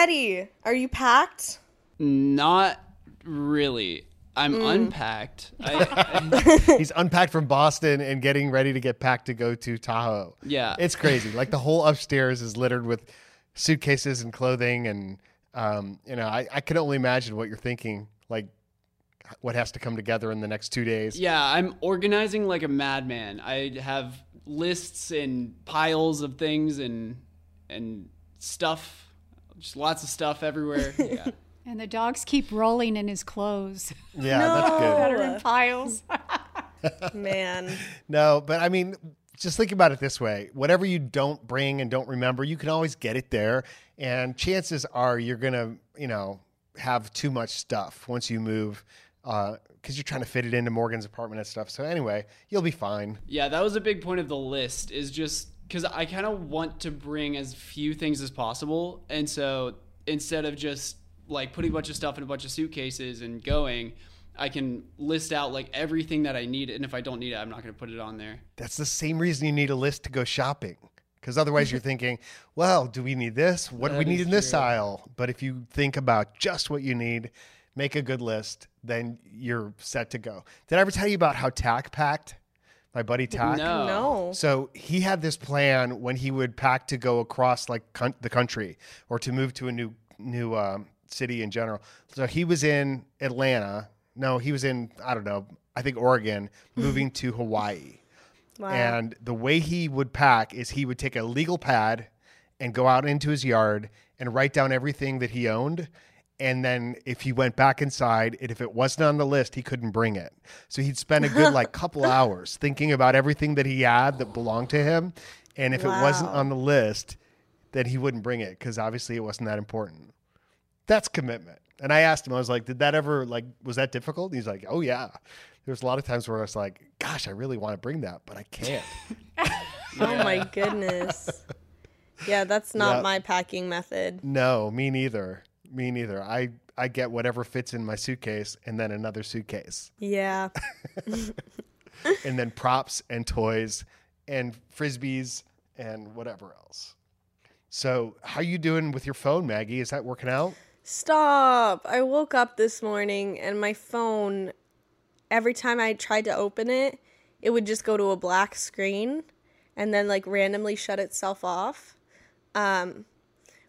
ready. Are you packed? Not really. I'm Mm. unpacked. I, I, He's unpacked from Boston and getting ready to get packed to go to Tahoe. Yeah. It's crazy. Like the whole upstairs is littered with suitcases and clothing. And, um, you know, I, I can only imagine what you're thinking, like what has to come together in the next two days. yeah, I'm organizing like a madman. I have lists and piles of things and and stuff, just lots of stuff everywhere. Yeah. And the dogs keep rolling in his clothes Yeah, that's good. that are in piles. Man. No, but I mean, just think about it this way: whatever you don't bring and don't remember, you can always get it there. And chances are you're gonna, you know, have too much stuff once you move, uh, because you're trying to fit it into Morgan's apartment and stuff. So anyway, you'll be fine. Yeah, that was a big point of the list is just because I kind of want to bring as few things as possible. And so instead of just like putting a bunch of stuff in a bunch of suitcases and going, I can list out like everything that I need. And if I don't need it, I'm not going to put it on there. That's the same reason you need a list to go shopping. Because otherwise, you're thinking, well, do we need this? What do we need in this aisle? But if you think about just what you need, make a good list, then you're set to go. Did I ever tell you about how Tak packed? My buddy Tak? No. No. So he had this plan when he would pack to go across like con- the country or to move to a new new um, city in general. So he was in Atlanta. No, he was in I don't know. I think Oregon, moving to Hawaii. Wow. And the way he would pack is he would take a legal pad and go out into his yard and write down everything that he owned. And then if he went back inside, and if it wasn't on the list, he couldn't bring it. So he'd spend a good like couple hours thinking about everything that he had that belonged to him. And if it wasn't on the list, then he wouldn't bring it because obviously it wasn't that important. That's commitment. And I asked him, I was like, did that ever like was that difficult? And he's like, Oh yeah. There's a lot of times where I was like, gosh, I really want to bring that, but I can't. Oh my goodness. Yeah, that's not Yeah. my packing method. No, me neither. Me neither. I I get whatever fits in my suitcase and then another suitcase. Yeah. and then props and toys and frisbees and whatever else. So, how you doing with your phone, Maggie? Is that working out? Stop. I woke up this morning and my phone, every time I tried to open it, it would just go to a black screen and then like randomly shut itself off. Um,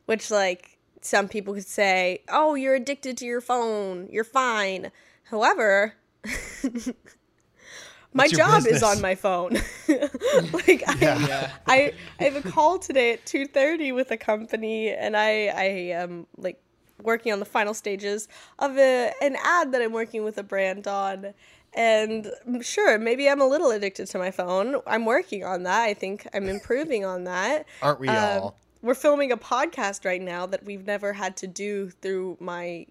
which, like, some people could say, oh, you're addicted to your phone. You're fine. However, my job is on my phone. like, I, Yeah. I I have a call today at two thirty with a company, and I I am like working on the final stages of a, an ad that I'm working with a brand on. And sure, maybe I'm a little addicted to my phone. I'm working on that. I think I'm improving on that. Aren't we Um, all? We're filming a podcast right now that we've never had to do through my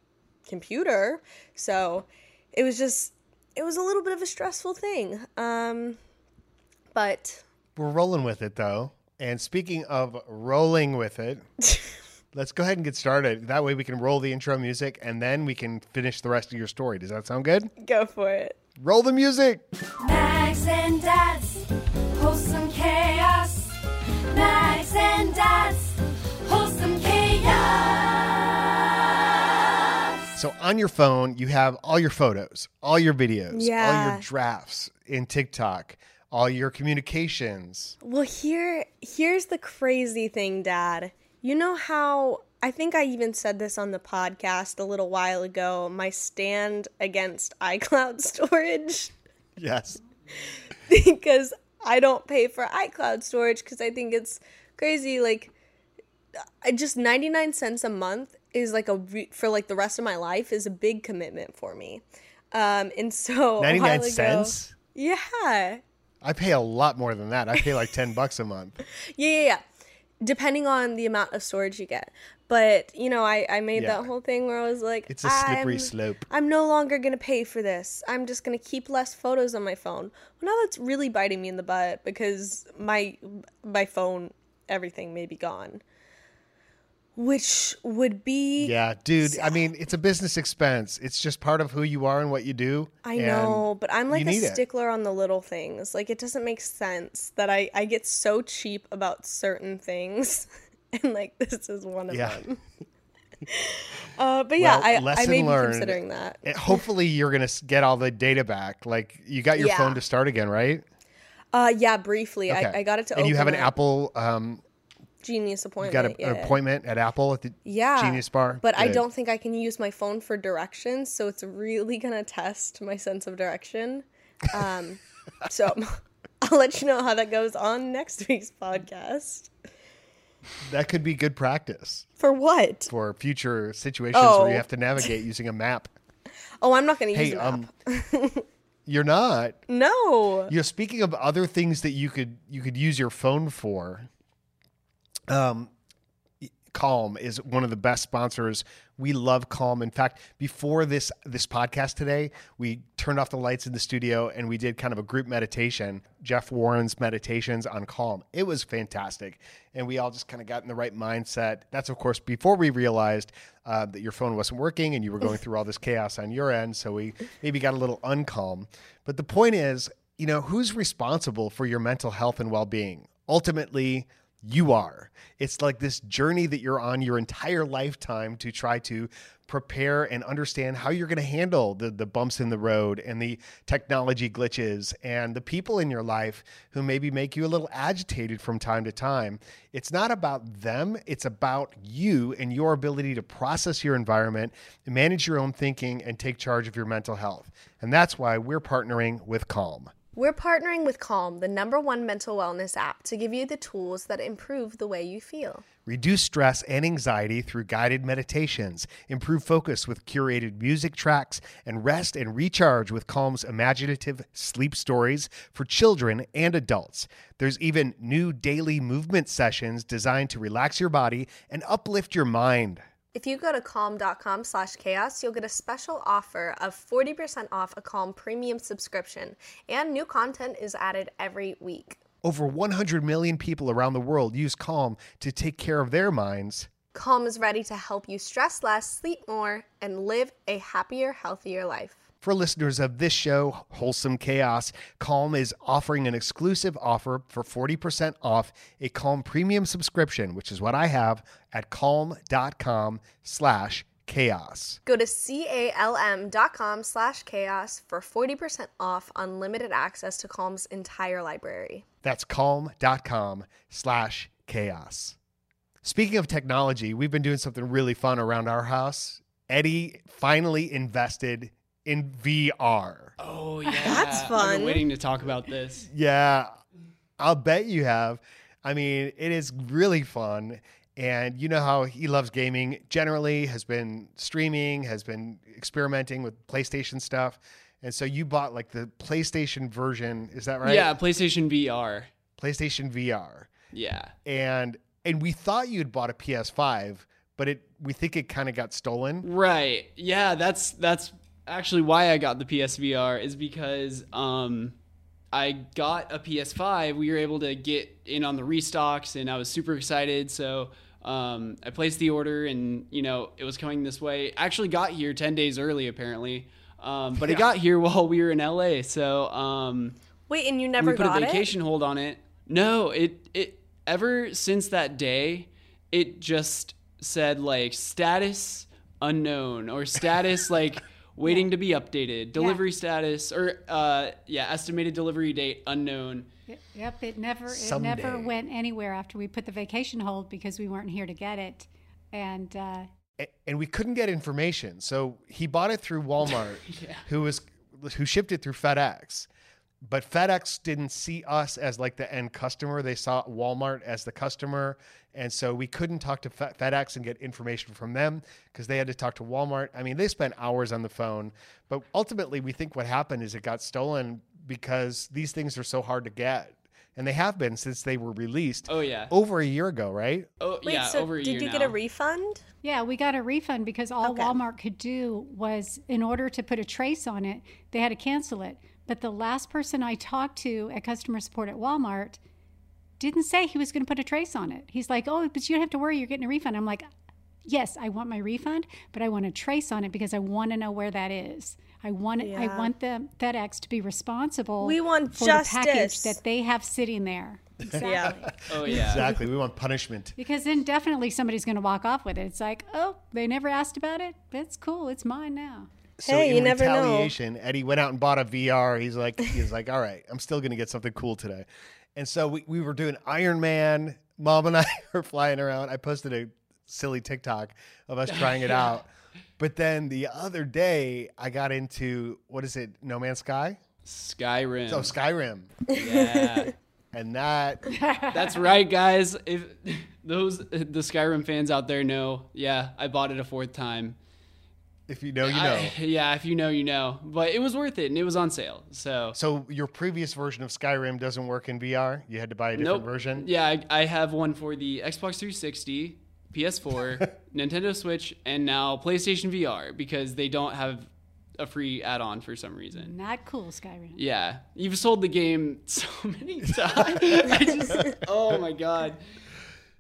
computer. So it was just, it was a little bit of a stressful thing. Um, but We're rolling with it though. And speaking of rolling with it, let's go ahead and get started. That way we can roll the intro music and then we can finish the rest of your story. Does that sound good? go for it. Roll the music. Mags and Dads, on your phone, you have all your photos, all your videos, all your drafts in TikTok, all your communications. Well, here here's the crazy thing, Dad. You know how I think I even said this on the podcast a little while ago, my stand against iCloud storage Yes. because I don't pay for iCloud storage cuz I think it's crazy like I just 99 cents a month is like a re- for like the rest of my life is a big commitment for me. Um and so 99 ago- cents? Yeah. I pay a lot more than that. I pay like 10 bucks a month. Yeah, yeah, yeah. Depending on the amount of storage you get. But, you know, I, I made Yeah. that whole thing where I was like, It's a slippery I'm, slope. I'm no longer going to pay for this. I'm just going to keep less photos on my phone. Well, now that's really biting me in the butt because my my phone, everything may be gone. Which would be. Yeah, dude. I mean, it's a business expense. It's just part of who you are and what you do. I know, but I'm like a need it. stickler on the little things. Like, it doesn't make sense that I, I get so cheap about certain things. And, like, this is one of Yeah. them. Uh, but yeah, Well, I, I may be learned. considering that. Eh, Hopefully, you're gonna get all the data back. Like you got your Yeah. phone to start again, right? Uh, yeah, briefly. Okay. I, I got it to open. And you have an it. Apple. Um, Genius you appointment. got a, yeah. an appointment at Apple at the Yeah. Genius Bar. But I don't think I can use my phone for directions, so it's really gonna test my sense of direction. Um, so I'll let you know how that goes on next week's podcast. That could be good practice For what? for future situations where Oh. you have to navigate using a map. Oh, I'm not gonna use Hey, that. um, you're not. no. You're speaking of other things that you could you could use your phone for, um, Calm is one of the best sponsors. We love Calm. In fact, before this this podcast today, we turned off the lights in the studio and we did kind of a group meditation. Jeff Warren's meditations on Calm. It was fantastic, and we all just kind of got in the right mindset. That's of course before we realized uh, that your phone wasn't working and you were going through all this chaos on your end. So we maybe got a little uncalm. But the point is, you know, who's responsible for your mental health and well being? Ultimately, you are. It's like this journey that you're on your entire lifetime to try to prepare and understand how you're going to handle the, the bumps in the road and the technology glitches and the people in your life who maybe make you a little agitated from time to time. It's not about them, it's about you and your ability to process your environment, manage your own thinking, and take charge of your mental health. And that's why we're partnering with Calm. We're partnering with Calm, the number one mental wellness app, to give you the tools that improve the way you feel. Reduce stress and anxiety through guided meditations, improve focus with curated music tracks, and rest and recharge with Calm's imaginative sleep stories for children and adults. There's even new daily movement sessions designed to relax your body and uplift your mind. If you go to calm.com slash chaos, you'll get a special offer of 40% off a Calm premium subscription, and new content is added every week. Over 100 million people around the world use Calm to take care of their minds. Calm is ready to help you stress less, sleep more, and live a happier, healthier life. For listeners of this show, Wholesome Chaos, Calm is offering an exclusive offer for 40% off a Calm premium subscription, which is what I have at calm.com slash chaos. Go to calm.com slash chaos for 40% off unlimited access to Calm's entire library. That's calm.com slash chaos. Speaking of technology, we've been doing something really fun around our house. Eddie finally invested in VR. Oh yeah, That's fun. I've fun. been waiting to talk about this. Yeah, I'll bet you have. I mean, it is really fun. And you know how he loves gaming generally, has been streaming, has been experimenting with PlayStation stuff. And so you bought like the PlayStation version, is that right? Yeah, PlayStation VR. PlayStation VR. Yeah. And and we thought you'd bought a PS5, but it we think it kind of got stolen. Right. Yeah, that's that's actually why I got the PSVR is because um I got a PS5. We were able to get in on the restocks and I was super excited. So um, I placed the order and you know it was coming this way. Actually got here 10 days early apparently. Um, but it got here while we were in LA. So um, Wait, and you never we put got a vacation hold on it. No, it it ever since that day, it just said like status unknown or status like waiting to be updated, delivery status or uh yeah, estimated delivery date unknown. Yep, it never it Someday. never went anywhere after we put the vacation hold because we weren't here to get it. And uh, And we couldn't get information. So he bought it through Walmart, who was who shipped it through FedEx. But FedEx didn't see us as like the end customer. They saw Walmart as the customer. And so we couldn't talk to Fe- FedEx and get information from them because they had to talk to Walmart. I mean, they spent hours on the phone. But ultimately, we think what happened is it got stolen because these things are so hard to get. And they have been since they were released Oh yeah. over a year ago, right? Oh Wait, yeah, so over a did you now. get a refund? yeah, we got a refund because all Okay. Walmart could do was, in order to put a trace on it, they had to cancel it. But the last person I talked to at customer support at Walmart didn't say he was going to put a trace on it. He's like, "Oh, but you don't have to worry, you're getting a refund." I'm like, "Yes, I want my refund, but I want a trace on it because I want to know where that is. I want I want the FedEx to be responsible We want for the package justice. that they have sitting there." Exactly. Oh yeah. Exactly. We want punishment. Because then definitely somebody's going to walk off with it. It's like, oh, they never asked about it. That's cool. It's mine now. So Hey, in you never know. retaliation, Eddie went out and bought a VR. He's like, he's like, all right, I'm still gonna get something cool today. And so we, we were doing Iron Man. Mom and I were flying around. I posted a silly TikTok of us trying it out. But then the other day, I got into what is it? No Man's Sky. Skyrim. Oh, Skyrim, yeah. and that That's right, guys. If those the Skyrim fans out there know, yeah, I bought it a fourth time. If you know, you know. I- yeah, if you know, you know. But it was worth it, and it was on sale. So so your previous version of Skyrim doesn't work in VR. You had to buy a different nope. version. Yeah, I, I have one for the Xbox 360, PS4, Nintendo Switch, and now PlayStation VR because they don't have a free add-on for some reason. Not cool, Skyrim. Yeah, you've sold the game so many times. I just, oh my god.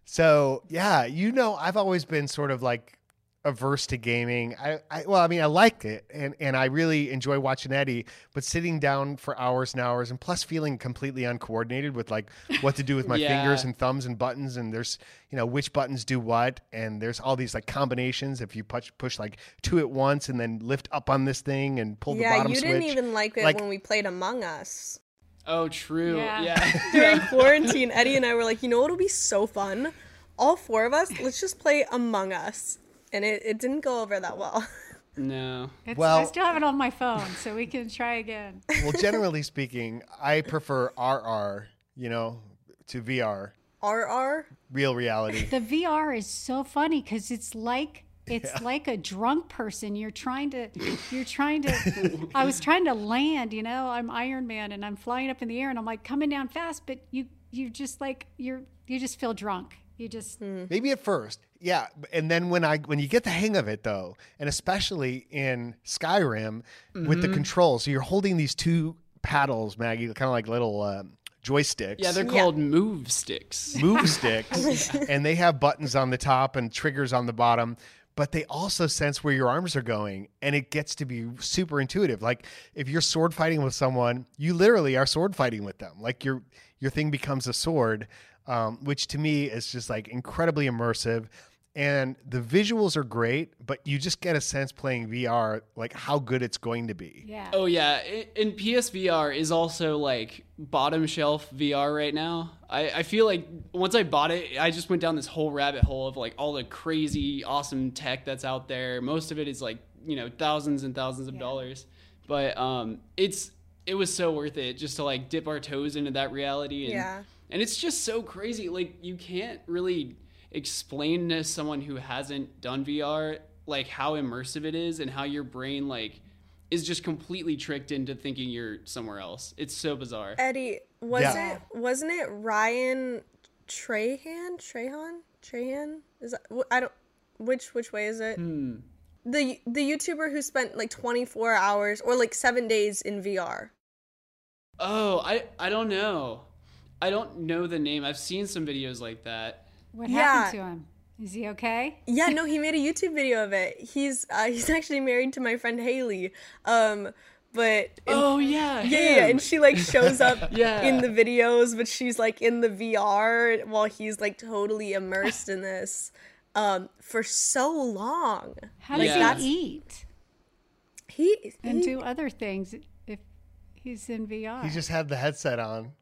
So yeah, you know, I've always been sort of like averse to gaming. I, I well, I mean, I like it, and and I really enjoy watching Eddie, but sitting down for hours and hours, and plus feeling completely uncoordinated with like what to do with my Yeah. fingers and thumbs and buttons, and there's you know which buttons do what, and there's all these like combinations. If you push push like two at once, and then lift up on this thing and pull the bottom. Yeah, bottom you switch. didn't even like it Like- when we played Among Us. Oh, true. Yeah. Yeah. During quarantine, Eddie and I were like, you know what'll be so fun? All four of us, let's just play Among Us. And it, it didn't go over that well. no. It's, Well- I still have it on my phone, so we can try again. well, generally speaking, I prefer RR, you know, to VR, RR? real reality. The VR is so funny because it's like it's like a drunk person. You're trying to, you're trying to. I was trying to land. You know, I'm Iron Man and I'm flying up in the air and I'm like coming down fast, but you you just like you're you just feel drunk. You just hmm. Maybe at first, yeah, and then when I when you get the hang of it though, and especially in Skyrim with the controls, so you're holding these two paddles, Maggie, kind of like little um, joysticks. Yeah, they're called move sticks. move sticks, and they have buttons on the top and triggers on the bottom. But they also sense where your arms are going, and it gets to be super intuitive. Like if you're sword fighting with someone, you literally are sword fighting with them. Like your your thing becomes a sword, um, which to me is just like incredibly immersive. And the visuals are great, but you just get a sense playing VR like how good it's going to be. yeah. Oh yeah, and PSVR is also like bottom shelf VR right now. I, I feel like once I bought it, I just went down this whole rabbit hole of like all the crazy, awesome tech that's out there. Most of it is like you know thousands and thousands of dollars, but um, it's it was so worth it just to like dip our toes into that reality. And, Yeah. and it's just so crazy. Like you can't really explain to someone who hasn't done VR like how immersive it is and how your brain like is just completely tricked into thinking you're somewhere else. It's so bizarre. Eddie, was Yeah. it wasn't it Ryan Trahan? Trahan? Trahan? Is that I don't which which way is it? Hmm. The the YouTuber who spent like 24 hours or like 7 days in VR. Oh, I I don't know. I don't know the name. I've seen some videos like that. What Yeah. happened to him? Is he okay? Yeah, no, he made a YouTube video of it. He's uh, he's actually married to my friend Haley. Um but Oh yeah, yeah, yeah, yeah, and she like shows up Yeah. in the videos, but she's like in the VR while he's like totally immersed in this um for so long. How Like, does that's- he eat He, and he do other things if he's in VR? He just had the headset on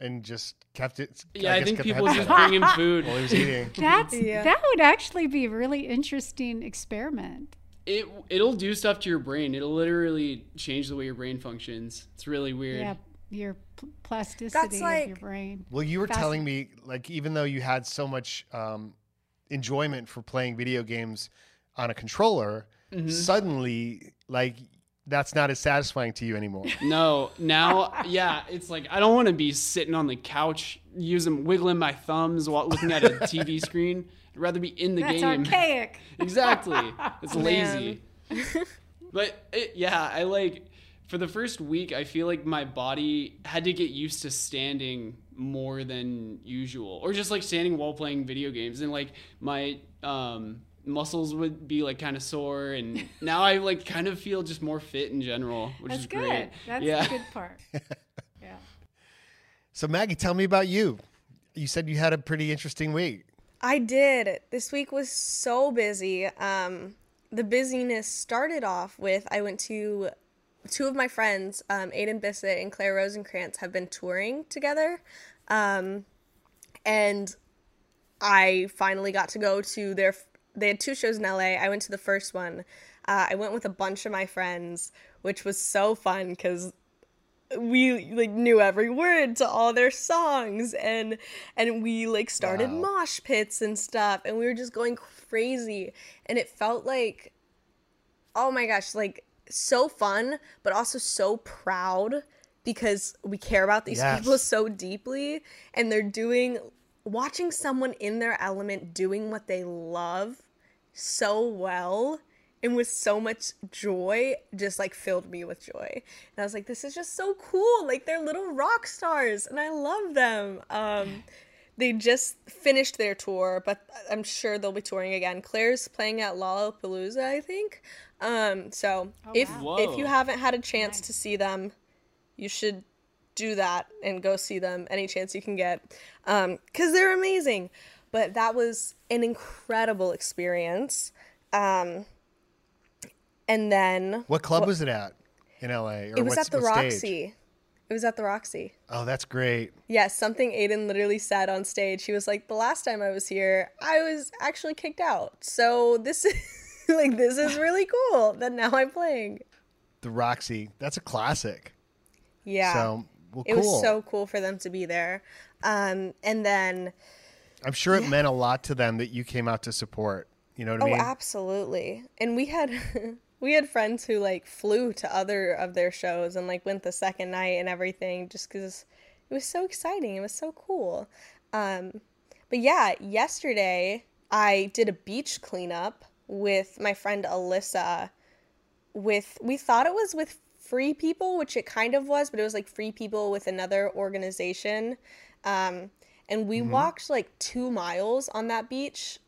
and just kept it. Yeah, I, guess think kept the people headset just on bring him food. while he was eating. That's Yeah. that would actually be a really interesting experiment. It it'll do stuff to your brain. It'll literally change the way your brain functions. It's really weird. Yeah, your pl- plasticity of your brain. Well, you were Fascin- telling me, like, even though you had so much um, enjoyment for playing video games on a controller, Mm-hmm. suddenly, like, that's not as satisfying to you anymore. No, now, yeah, it's like I don't want to be sitting on the couch using wiggling my thumbs while looking at a TV screen. I'd rather be in the That's game. archaic. Exactly. It's lazy. but it, yeah, I like for the first week I feel like my body had to get used to standing more than usual or just like standing while playing video games and like my um muscles would be like kind of sore and now I like kind of feel just more fit in general, which That's is good. great. That's yeah. the good part. Yeah. So Maggie, tell me about you. You said you had a pretty interesting week. I did. This week was so busy. Um, the busyness started off with I went to two of my friends, um, Aidan Bissett and Claire Rosinkranz, have been touring together. Um, and I finally got to go to their. They had two shows in LA. I went to the first one. Uh, I went with a bunch of my friends, which was so fun because we like knew every word to all their songs and and we like started Wow. mosh pits and stuff and we were just going crazy and it felt like oh my gosh like so fun but also so proud because we care about these Yes. people so deeply and they're doing watching someone in their element doing what they love so well and with so much joy just like filled me with joy. And i was like this is just so cool like they're little rock stars and i love them. Um they just finished their tour but i'm sure they'll be touring again. Claire's playing at lollapalooza i think. Um so if wow. if you haven't had a chance to see them you should do that and go see them any chance you can get. Um because they're amazing but that was an incredible experience um, and then What club was it at in LA? Or it was at the what stage? roxy it was at the roxy Oh, that's great. yes something aidan literally said on stage he was like the last time i was here i was actually kicked out so this is like this is really cool that now i'm playing The Roxy. That's a classic. yeah So, well, it was so cool for them to be there um, and then I'm sure it meant a lot to them that you came out to support. You know what I mean? Oh, absolutely. And we had we had friends who like flew to other of their shows and like went the second night and everything just cuz it was so exciting. It was so cool. Um but yeah, yesterday I did a beach cleanup with my friend Alyssa with we thought it was with free people, which it kind of was, but it was like free people with another organization. Um and we walked like 2 miles on that beach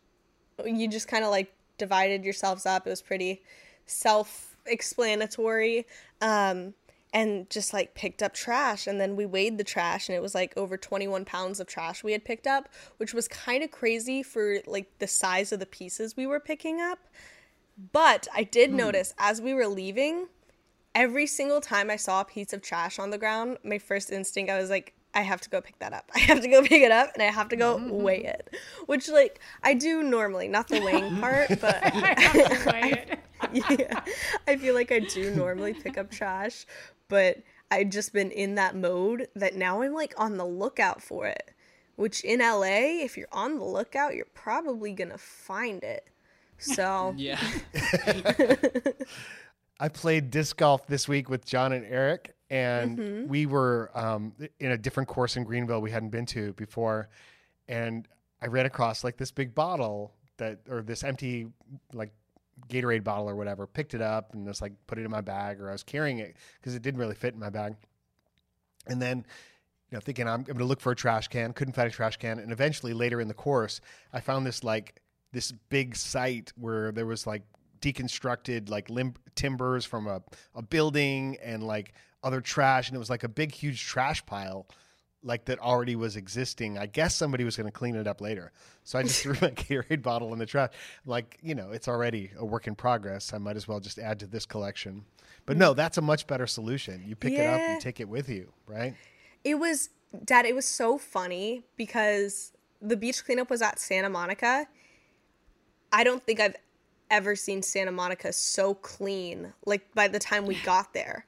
you just kind of like divided yourselves up. It was pretty self explanatory. Um, and just like picked up trash. And then we weighed the trash, and it was like over 21 pounds of trash we had picked up, which was kind of crazy for like the size of the pieces we were picking up. But I did notice as we were leaving, every single time I saw a piece of trash on the ground, my first instinct, I was like, I have to go pick that up. I have to go pick it up and I have to go weigh it. Which, like, I do normally, not the weighing part, but yeah, I feel like I do normally pick up trash, but I've just been in that mode that now I'm like on the lookout for it. Which in LA, if you're on the lookout, you're probably gonna find it. So, Yeah. I played disc golf this week with John and Eric, and Mm-hmm. we were um, in a different course in Greenville we hadn't been to before, and I ran across like this big bottle that, or this empty like Gatorade bottle or whatever. Picked it up and just like put it in my bag, or I was carrying it because it didn't really fit in my bag. And then, you know, thinking I'm, I'm going to look for a trash can, couldn't find a trash can, and eventually later in the course, I found this like this big site where there was like deconstructed like lim- timbers from a, a building and like other trash and it was like a big huge trash pile like that already was existing. I guess somebody was going to clean it up later. So i just threw my gatorade bottle in the trash. Like you know it's already a work in progress. I might as well just add to this collection. But no that's a much better solution. You pick it up Yeah. and take it with you right? It was dad it was so funny because the beach cleanup was at santa monica. I don't think i've ever seen santa monica so clean like by the time we got there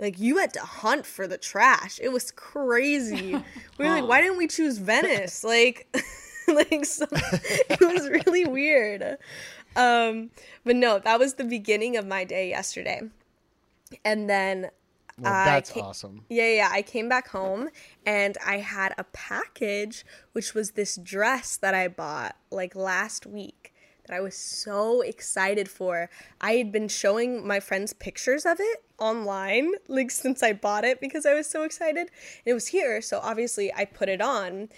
like you had to hunt for the trash. It was crazy. We were like why didn't we choose venice? Like like so, it was really weird. Um but no that was the beginning of my day yesterday. And then well that's can't- awesome. yeah, yeah. I came back home and I had a package, which was this dress that I bought like last week that I was so excited for. I had been showing my friends pictures of it online, like since I bought it because I was so excited. And it was here, so obviously I put it on.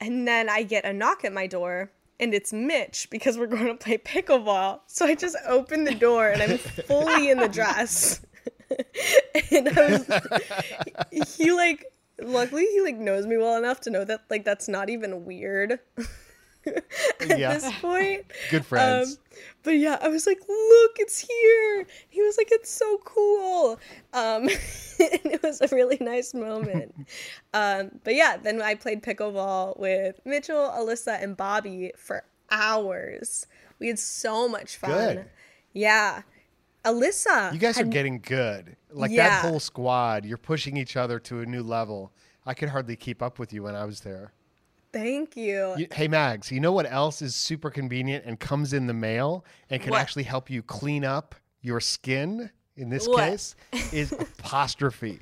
And then I get a knock at my door. And it's Mitch because we're going to play pickleball. So I just open the door and I'm fully in the dress. and I was, he like luckily he like knows me well enough to know that like that's not even weird at Yeah. this point. Good friends. Um, but yeah, I was like, look, it's here. He was like, it's so cool. Um, and it was a really nice moment. um, but yeah, then I played pickleball with Mitchell, Alyssa, and Bobby for hours. We had so much fun. Good. Yeah. Alyssa. you guys are getting good. Like Yeah. that whole squad, you're pushing each other to a new level. I could hardly keep up with you when I was there. Thank you. You- hey Mags, you know what else is super convenient and comes in the mail and can What? actually help you clean up your skin? In this What? case, is apostrophe.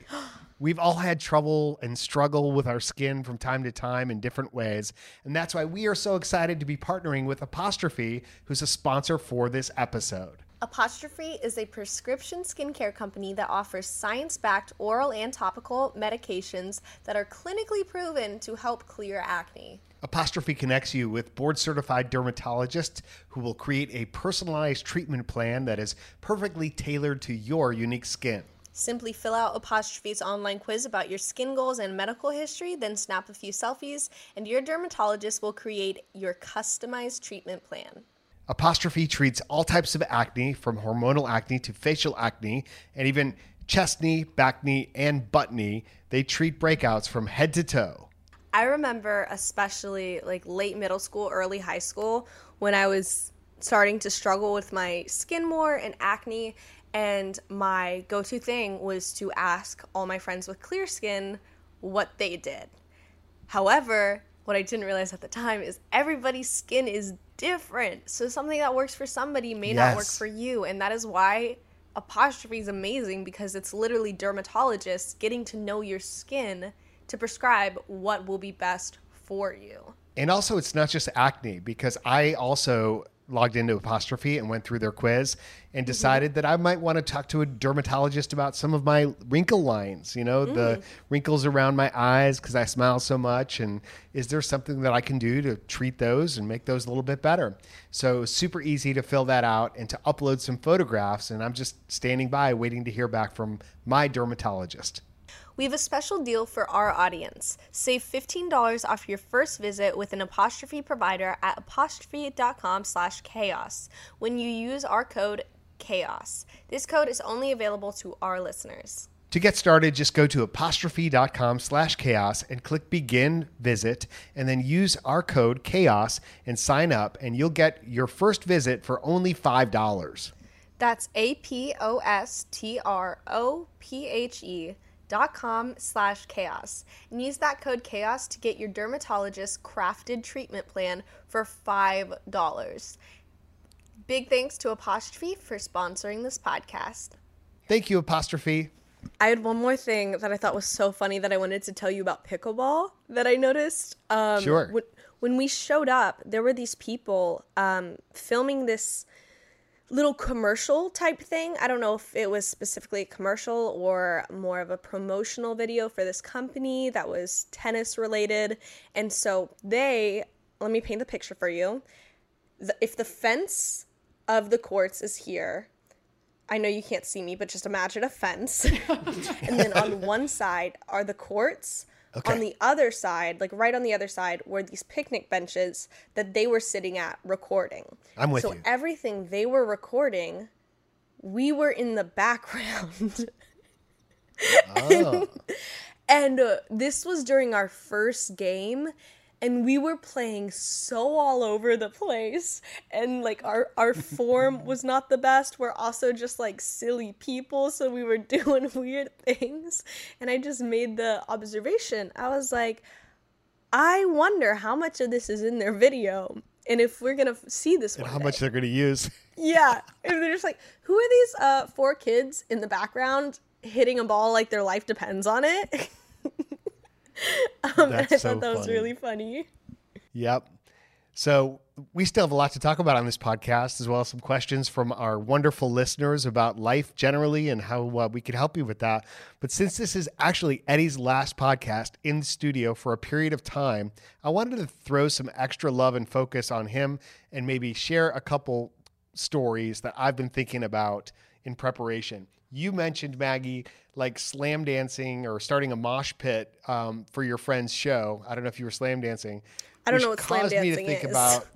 We've all had trouble and struggle with our skin from time to time in different ways. And that's why we are so excited to be partnering with Apostrophe, who's a sponsor for this episode. Apostrophe is a prescription skincare company that offers science backed oral and topical medications that are clinically proven to help clear acne. Apostrophe connects you with board certified dermatologists who will create a personalized treatment plan that is perfectly tailored to your unique skin. Simply fill out Apostrophe's online quiz about your skin goals and medical history, then snap a few selfies, and your dermatologist will create your customized treatment plan. Apostrophe treats all types of acne, from hormonal acne to facial acne, and even chest knee, bacne, and buttne. They treat breakouts from head to toe. I remember especially like late middle school, early high school when I was starting to struggle with my skin more and acne and my go-to thing was to ask all my friends with clear skin what they did. However, what I didn't realize at the time is everybody's skin is different. So something that works for somebody may not work for you and that is why apostrophe is amazing because it's literally dermatologists getting to know your skin to prescribe what will be best for you. And also, it's not just acne because I also logged into Apostrophe and went through their quiz and mm-hmm. decided that I might want to talk to a dermatologist about some of my wrinkle lines, you know, the mm. wrinkles around my eyes because I smile so much. And is there something that I can do to treat those and make those a little bit better? So, super easy to fill that out and to upload some photographs. And I'm just standing by waiting to hear back from my dermatologist. We have a special deal for our audience. Save $15 off your first visit with an apostrophe provider at apostrophe.com slash chaos when you use our code chaos. This code is only available to our listeners. To get started, just go to apostrophe.com slash chaos and click begin visit and then use our code chaos and sign up and you'll get your first visit for only $5. That's A-P-O-S-T-R-O-P-H-E dot com slash chaos and use that code chaos to get your dermatologist crafted treatment plan for $5. Big thanks to Apostrophe for sponsoring this podcast. Thank you, Apostrophe. I had one more thing that I thought was so funny that I wanted to tell you about pickleball that I noticed. Um, Sure. When, when we showed up, there were these people um, filming this little commercial type thing. I don't know if it was specifically a commercial or more of a promotional video for this company that was tennis related. And so they, let me paint the picture for you. If the fence of the courts is here, I know you can't see me, but just imagine a fence. and then on one side are the courts. Okay. On the other side, like right on the other side, were these picnic benches that they were sitting at recording. I'm with so you. everything they were recording, we were in the background. Oh, And uh, this was during our first game, and we were playing so all over the place. And like our our form was not the best. We're also just like silly people, so we were doing weird things. And I just made the observation. I was like, I wonder how much of this is in their video. And if we're gonna see this and one how day. much they're to use. Yeah, and they're just like, who are these uh four kids in the background hitting a ball like their life depends on it? um, I so thought that was really funny. Yep. So we still have a lot to talk about on this podcast, as well as some questions from our wonderful listeners about life generally and how uh, we can help you with that. But since this is actually Eddie's last podcast in the studio for a period of time, I wanted to throw some extra love and focus on him and maybe share a couple stories that I've been thinking about in preparation. You mentioned Maggie, like slam dancing or starting a mosh pit um, for your friend's show. I don't know if you were slam dancing. I don't know what slam caused me to think is. about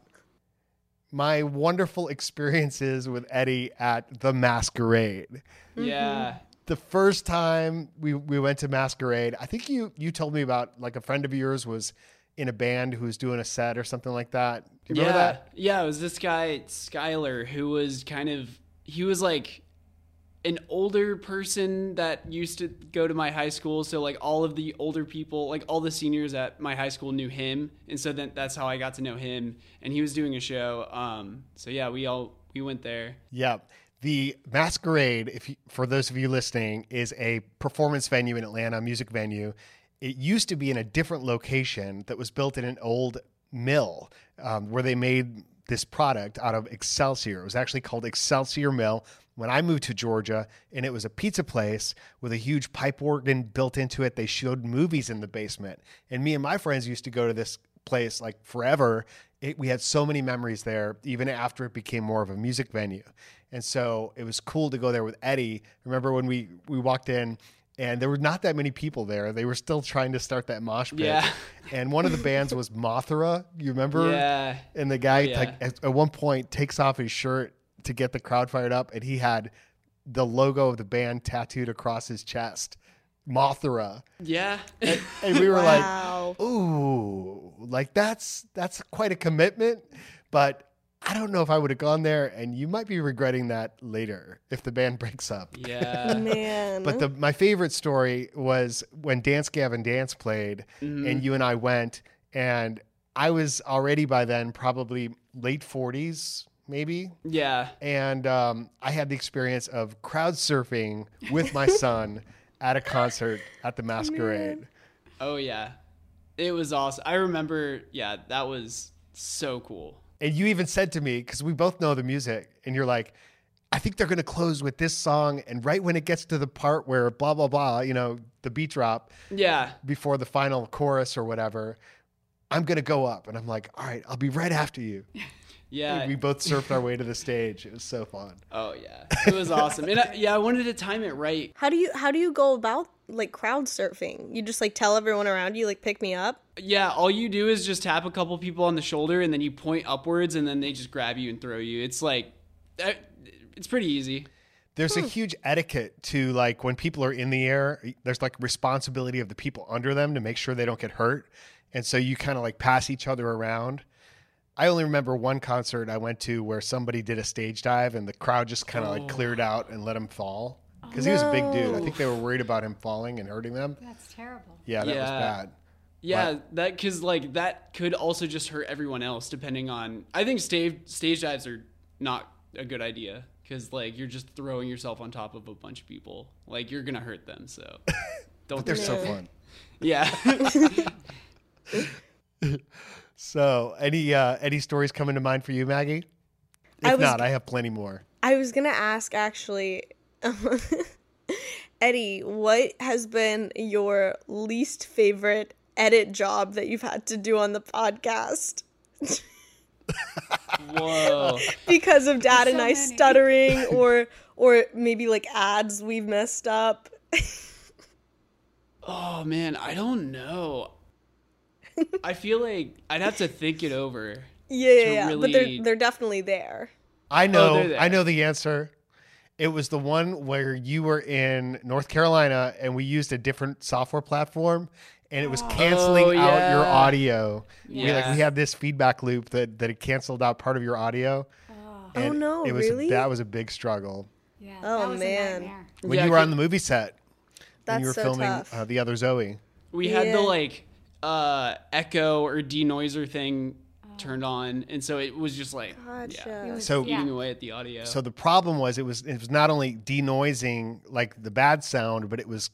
my wonderful experiences with Eddie at the Masquerade. Yeah. The first time we, we went to Masquerade, I think you you told me about like a friend of yours was in a band who was doing a set or something like that. Do you yeah. remember that? Yeah, it was this guy, Skylar, who was kind of he was like an older person that used to go to my high school. So like all of the older people, like all the seniors at my high school knew him. And so then that's how I got to know him. And he was doing a show. Um so yeah, we all we went there. Yep. The Masquerade, if you, for those of you listening, is a performance venue in Atlanta, music venue. It used to be in a different location that was built in an old mill um, where they made this product out of Excelsior. It was actually called Excelsior Mill. When I moved to Georgia, and it was a pizza place with a huge pipe organ built into it, they showed movies in the basement. And me and my friends used to go to this place like forever. It, we had so many memories there, even after it became more of a music venue. And so it was cool to go there with Eddie. Remember when we we walked in and there were not that many people there. They were still trying to start that mosh pit. Yeah. And one of the bands was Mothra. You remember? Yeah. And the guy Oh, yeah. like at, at one point takes off his shirt to get the crowd fired up, and he had the logo of the band tattooed across his chest. Mothra. Yeah. And we were Wow. like, ooh, like that's that's quite a commitment. But I don't know if I would have gone there, and you might be regretting that later if the band breaks up. yeah. Man. But the my favorite story was when Dance Gavin Dance played, Mm-hmm. and you and I went, and I was already by then probably late forties, maybe, Yeah. and um, I had the experience of crowd surfing with my son at a concert at the Masquerade. Oh yeah. It was awesome. I remember, yeah, that was so cool. And you even said to me, because we both know the music, and you're like, I think they're going to close with this song. And right when it gets to the part where blah, blah, blah, you know, the beat drop Yeah. before the final chorus or whatever, I'm going to go up. And I'm like, all right, I'll be right after you. Yeah. we both surfed our way to the stage. It was so fun. Oh yeah, it was awesome. And I, yeah, I wanted to time it right. how do you how do you go about like crowd surfing? You just like tell everyone around you like pick me up. Yeah, all you do is just tap a couple people on the shoulder, and then you point upwards, and then they just grab you and throw you. It's like, it's pretty easy. There's a hmm. huge etiquette to like when people are in the air, there's like responsibility of the people under them to make sure they don't get hurt. And so you kind of like pass each other around. I only remember one concert I went to where somebody did a stage dive and the crowd just kind of like oh. cleared out and let him fall oh. because he was a big dude. I think they were worried about him falling and hurting them. That's terrible. Yeah, that was bad. Yeah, that because like that could also just hurt everyone else, depending on. I think stage stage dives are not a good idea because like you're just throwing yourself on top of a bunch of people. Like you're gonna hurt them. So don't. They're so fun. Yeah. So, any uh, any stories coming to mind for you, Maggie? If I was- not, I have plenty more. I was gonna ask actually, Eddie, what has been your least favorite edit job that you've had to do on the podcast Whoa. because of Dad and I many. stuttering, or or maybe like ads we've messed up? Oh man, I don't know. I feel like I'd have to think it over. Yeah, yeah, yeah. but they're they're definitely there. I know, they're there. I know the answer. It was the one where you were in North Carolina and we used a different software platform and it was canceling Oh, out your yeah. audio. We like we had this feedback loop that that it canceled out part of your audio. Oh, no, it was really? that was a big struggle. Yeah. Oh, that was man. A. When Yeah, you were on the movie set, when you were so filming tough. uh, the other Zoe. We had Yeah. the like uh echo or denoiser thing turned on, and so it was just like Gotcha. yeah, So Yeah. eating away at the audio. So the problem was it was it was not only denoising like the bad sound, but it was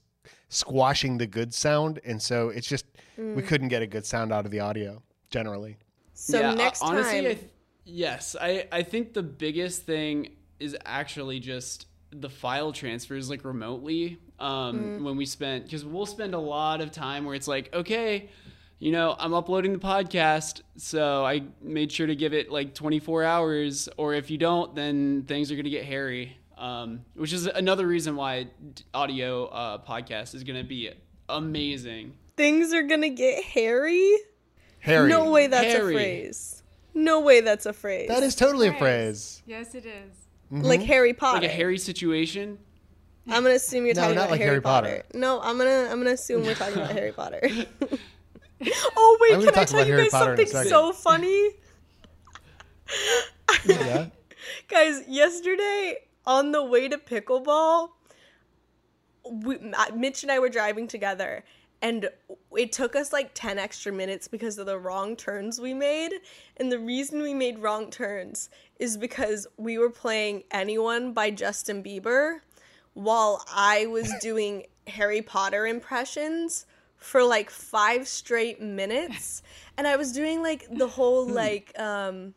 squashing the good sound, and so it's just we Mm. couldn't get a good sound out of the audio generally. So yeah, next uh, honestly, time, I th- yes, I I think the biggest thing is actually just the file transfers like remotely. Um, Mm. when we spent because we'll spend a lot of time where it's like okay. you know, I'm uploading the podcast, so I made sure to give it like 24 hours, or if you don't, then things are going to get hairy. Um, which is another reason why audio uh, podcast is going to be amazing. Things are gonna get hairy. Harry. No way that's Hairy. a phrase. No way that's a phrase. That is totally a phrase. Yes, it is. like Harry Potter. Like a hairy situation. I'm gonna assume you're No, talking not about like Harry, Potter. Potter. No, I'm gonna I'm gonna assume we're talking about Harry Potter. oh wait, can I tell you Harry guys Potter something so funny? Yeah. Guys, yesterday on the way to pickleball, we, Mitch and I were driving together, and it took us like 10 extra minutes because of the wrong turns we made. And the reason we made wrong turns is because we were playing Anyone by Justin Bieber while I was doing Harry Potter impressions for like five straight minutes. And I was doing like the whole like, um,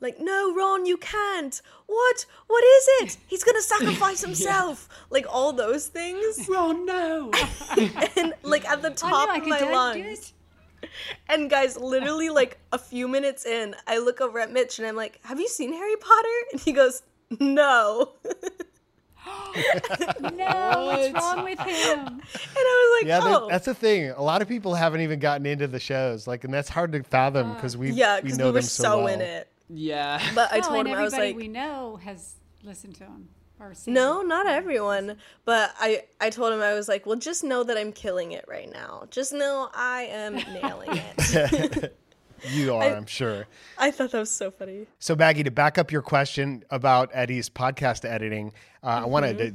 like, no, Ron, you can't. What? What is it? He's gonna sacrifice himself. Like all those things. Oh no! And like at the top knew I of my lungs. And guys, literally like a few minutes in, I look over at Mitch and I'm like, Have you seen Harry Potter? And he goes, No. and No, what's wrong with him? And I was like, Yeah, Oh. that's the thing. A lot of people haven't even gotten into the shows, like, and that's hard to fathom uh, because we yeah, we because know we were them so, so, well. in it. yeah. But I told and him I was everybody like, we know has listened to him or seen No, him. not everyone. But I, I told him I was like, well, just know that I'm killing it right now. Just know I am nailing it. You are, I, am sure. I thought that was so funny. So, Maggie, to back up your question about Eddie's podcast editing, uh, I wanted to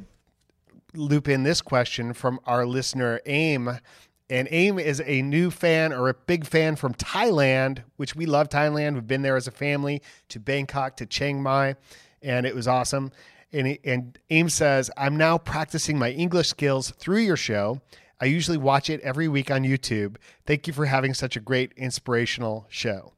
loop in this question from our listener, Aim. And Aim is a new fan or a big fan from Thailand, which we love Thailand. We've been there as a family to Bangkok to Chiang Mai, and it was awesome. And, and Aim says, I'm now practicing my English skills through your show. I usually watch it every week on YouTube. Thank you for having such a great inspirational show.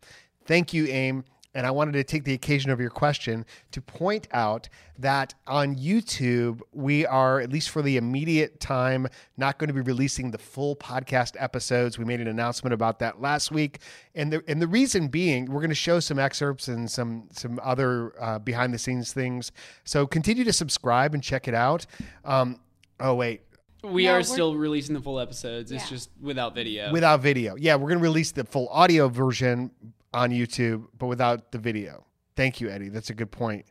Thank you, Aim. And I wanted to take the occasion of your question to point out that on YouTube, we are, at least for the immediate time, not going to be releasing the full podcast episodes. We made an announcement about that last week. And the, and the reason being, we're going to show some excerpts and some, some other uh, behind the scenes things. So continue to subscribe and check it out. Um, oh, wait. We No, are still releasing the full episodes. It's just without video. Without video. Yeah, we're going to release the full audio version on YouTube, but without the video. Thank you, Eddie. That's a good point.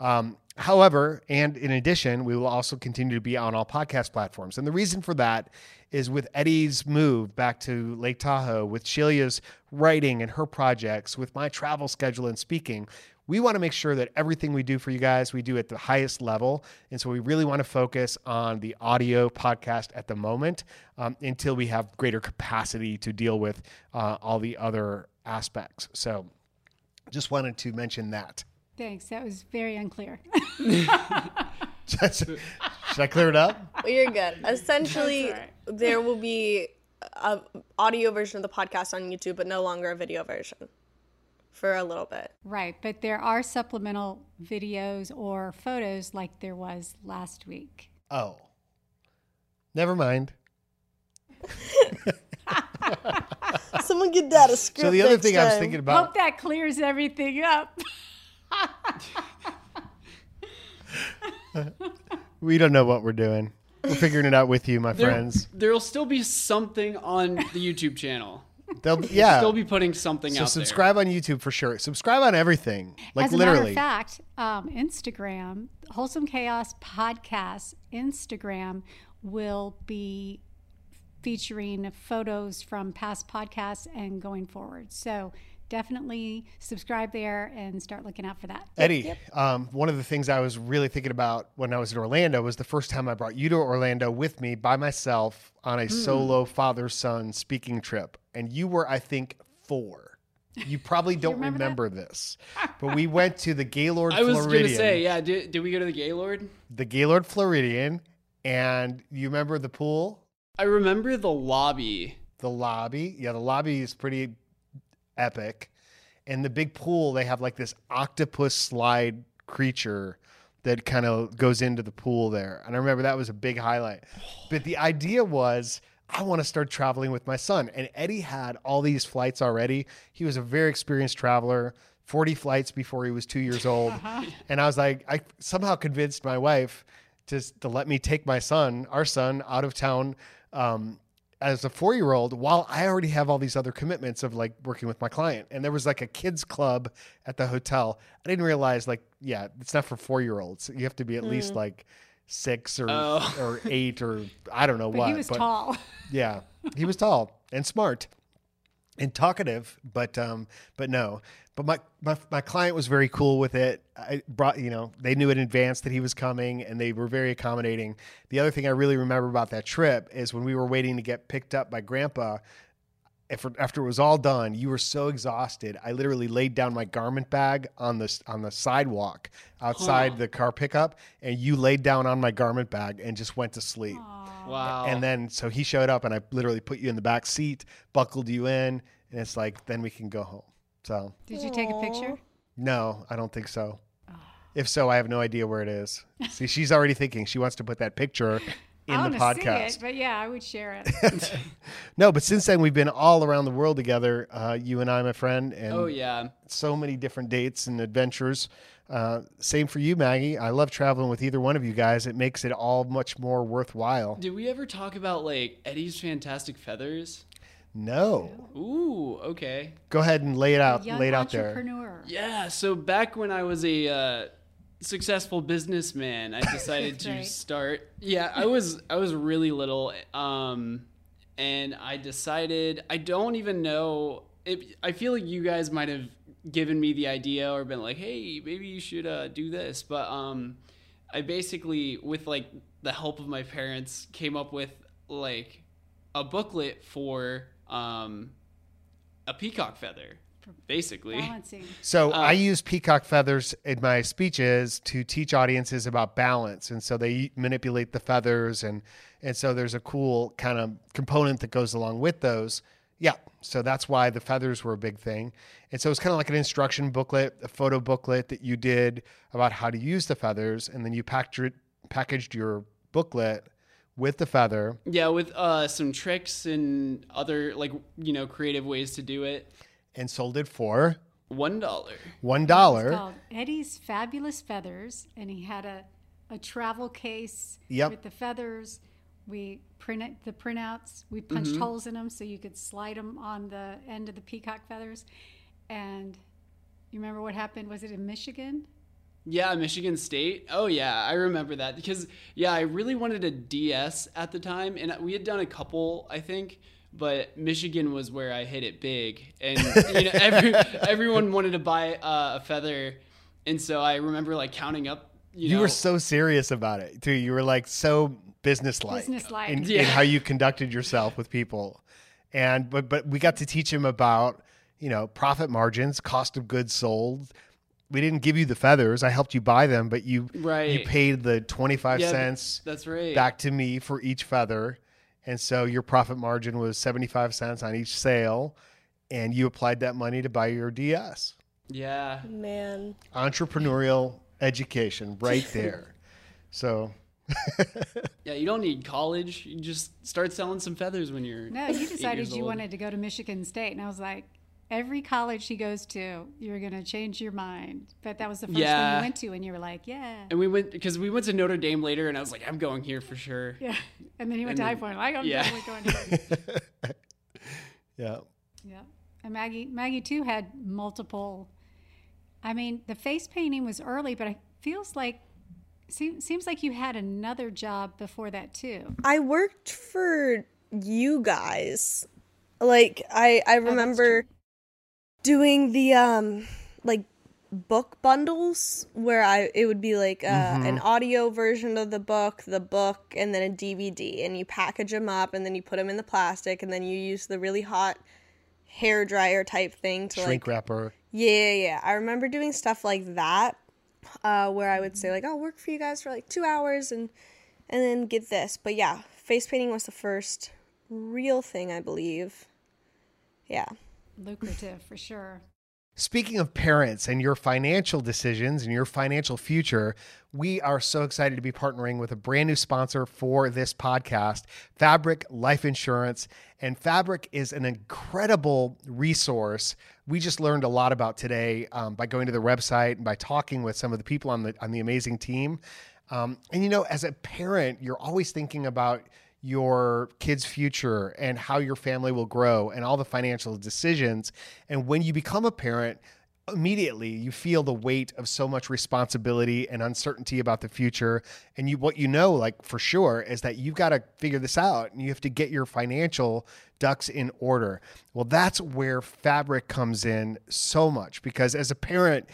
Um, however, and in addition, we will also continue to be on all podcast platforms. And the reason for that is with Eddie's move back to Lake Tahoe, with Shelia's writing and her projects, with my travel schedule and speaking, we want to make sure that everything we do for you guys, we do at the highest level. And so we really want to focus on the audio podcast at the moment um, until we have greater capacity to deal with uh, all the other aspects. So just wanted to mention that. Thanks. That was very unclear. Should I clear it up? Well, you're good. Essentially, That's all there will be a audio version of the podcast on YouTube, but no longer a video version for a little bit. right. But there are supplemental videos or photos like there was last week. Oh, never mind. Someone get that a script. So the other next thing I was thinking about, Hope that clears everything up. we don't know what we're doing. We're figuring it out with you, my There, friends. There'll still be something on the YouTube channel. They'll, yeah. Still be putting something so out subscribe on YouTube for sure. Subscribe on everything, like As a literally. matter of fact, um, Instagram, Wholesome Chaos Podcast, Instagram will be featuring photos from past podcasts and going forward. So definitely subscribe there and start looking out for that. Eddie, um, one of the things I was really thinking about when I was in Orlando was the first time I brought you to Orlando with me by myself on a solo father son speaking trip. And you were, I think, four. You probably don't remember, remember this, but we went to the Gaylord there. I was gonna say, yeah. Did, did we go to the Gaylord? the Gaylord Floridian, and you remember the pool, I remember the lobby. the lobby. Yeah, the lobby is pretty epic, and the big pool. They have like this octopus slide creature that kind of goes into the pool there. And I remember that was a big highlight. But the idea was I want to start traveling with my son. And Eddie had all these flights already. He was a very experienced traveler, 40 flights before he was two years old. And I was like, I somehow convinced my wife just to let me take my son, our son, out of town um, as a four year old while I already have all these other commitments of like working with my client. And there was like a kids club at the hotel. I didn't realize, like, yeah, it's not for four year olds. You have to be at least like six or, Oh. or eight or I don't know But what. he was tall. Yeah, he was tall and smart and talkative, but um, but no. But my, my my client was very cool with it. I brought you know they knew in advance that he was coming, and they were very accommodating. The other thing I really remember about that trip is when we were waiting to get picked up by Grandpa. After, after it was all done, you were so exhausted. I literally laid down my garment bag on the on the sidewalk outside the car pickup, and you laid down on my garment bag and just went to sleep. Wow. And then so he showed up and I literally put you in the back seat, buckled you in, and it's like then we can go home. So Did you take a picture? no, I don't think so. If so, I have no idea where it is. See, she's already thinking she wants to put that picture in I the wanna See podcast. it, but yeah, I would share it. No, but since then we've been all around the world together, uh, you and I, my friend, and oh yeah. so many different dates and adventures. Uh, same for you, Maggie. I love traveling with either one of you guys. It makes it all much more worthwhile. Did we ever talk about like Eddie's fantastic feathers? No, Ooh, okay. go ahead and lay it out. Young Lay it out there. entrepreneur. Yeah, so back when I was a uh, successful businessman, I decided to Right. start. Yeah, I was I was really little, um, and I decided I don't even know. It, I feel like you guys might have given me the idea or been like, "Hey, maybe you should uh, do this," but um, I basically, with like the help of my parents, came up with like a booklet for um, a peacock feather, basically. Balancing. So Uh, I use peacock feathers in my speeches to teach audiences about balance, and so they manipulate the feathers, and and so there's a cool kind of component that goes along with those. Yeah, so that's why the feathers were a big thing, and so it's kind of like an instruction booklet, a photo booklet that you did about how to use the feathers, and then you packaged packaged your booklet with the feather, Yeah, with uh, some tricks and other like you know creative ways to do it. and sold it for One dollar. one It's dollar. called Eddie's Fabulous Feathers, and he had a, a travel case Yep. with the feathers. We printed the printouts. We punched holes in them so you could slide them on the end of the peacock feathers. And you remember what happened? Was it in Michigan? Yeah, Michigan State. Oh yeah, I remember that because yeah, I really wanted a DS at the time, and we had done a couple, I think. But Michigan was where I hit it big, and you know, every, everyone wanted to buy uh, a feather, and so I remember like counting up. You, You know, were so serious about it too. You were like so businesslike, Businesslike. in, Yeah. in how you conducted yourself with people, and but but we got to teach him about you know profit margins, cost of goods sold. We didn't give you the feathers. I helped you buy them, but you you paid the twenty five Yeah, cents That's right. back to me for each feather, and so your profit margin was seventy five cents on each sale, and you applied that money to buy your DS. yeah. Man. Entrepreneurial education, right there. So Yeah, you don't need college. You just start selling some feathers when you're. No, you eight decided years you old. wanted to go to Michigan State. And I was like, every college he goes to, you're going to change your mind. But that was the first one Yeah. you went to, and you were like, yeah. And we went because we went to Notre Dame later, and I was like, I'm going here for sure. Yeah. And then he went And to then- High Point. Like, I'm yeah. definitely going to. yeah. Yeah. And Maggie, Maggie too had multiple. I mean, the face painting was early, but it feels like seems seems like you had another job before that too. I worked for you guys. Like I I oh, remember doing the um like book bundles where I it would be like uh, an audio version of the book, the book, and then a DVD, and you package them up, and then you put them in the plastic, and then you use the really hot hair dryer type thing to Shrink like wrapper. yeah, yeah, yeah. I remember doing stuff like that, uh, where I would say like, "I'll work for you guys for like two hours and and then get this." But yeah, face painting was the first real thing I believe. Yeah, Lucrative for sure. Speaking of parents and your financial decisions and your financial future, we are so excited to be partnering with a brand new sponsor for this podcast, Fabric Life Insurance. And Fabric is an incredible resource. We just learned a lot about today um, by going to their website and by talking with some of the people on the on the amazing team. Um, and you know, as a parent, you're always thinking about your kid's future and how your family will grow and all the financial decisions. And when you become a parent, immediately you feel the weight of so much responsibility and uncertainty about the future. And you what you know like for sure is that you've got to figure this out and you have to get your financial ducks in order. Well that's where fabric comes in so much because as a parent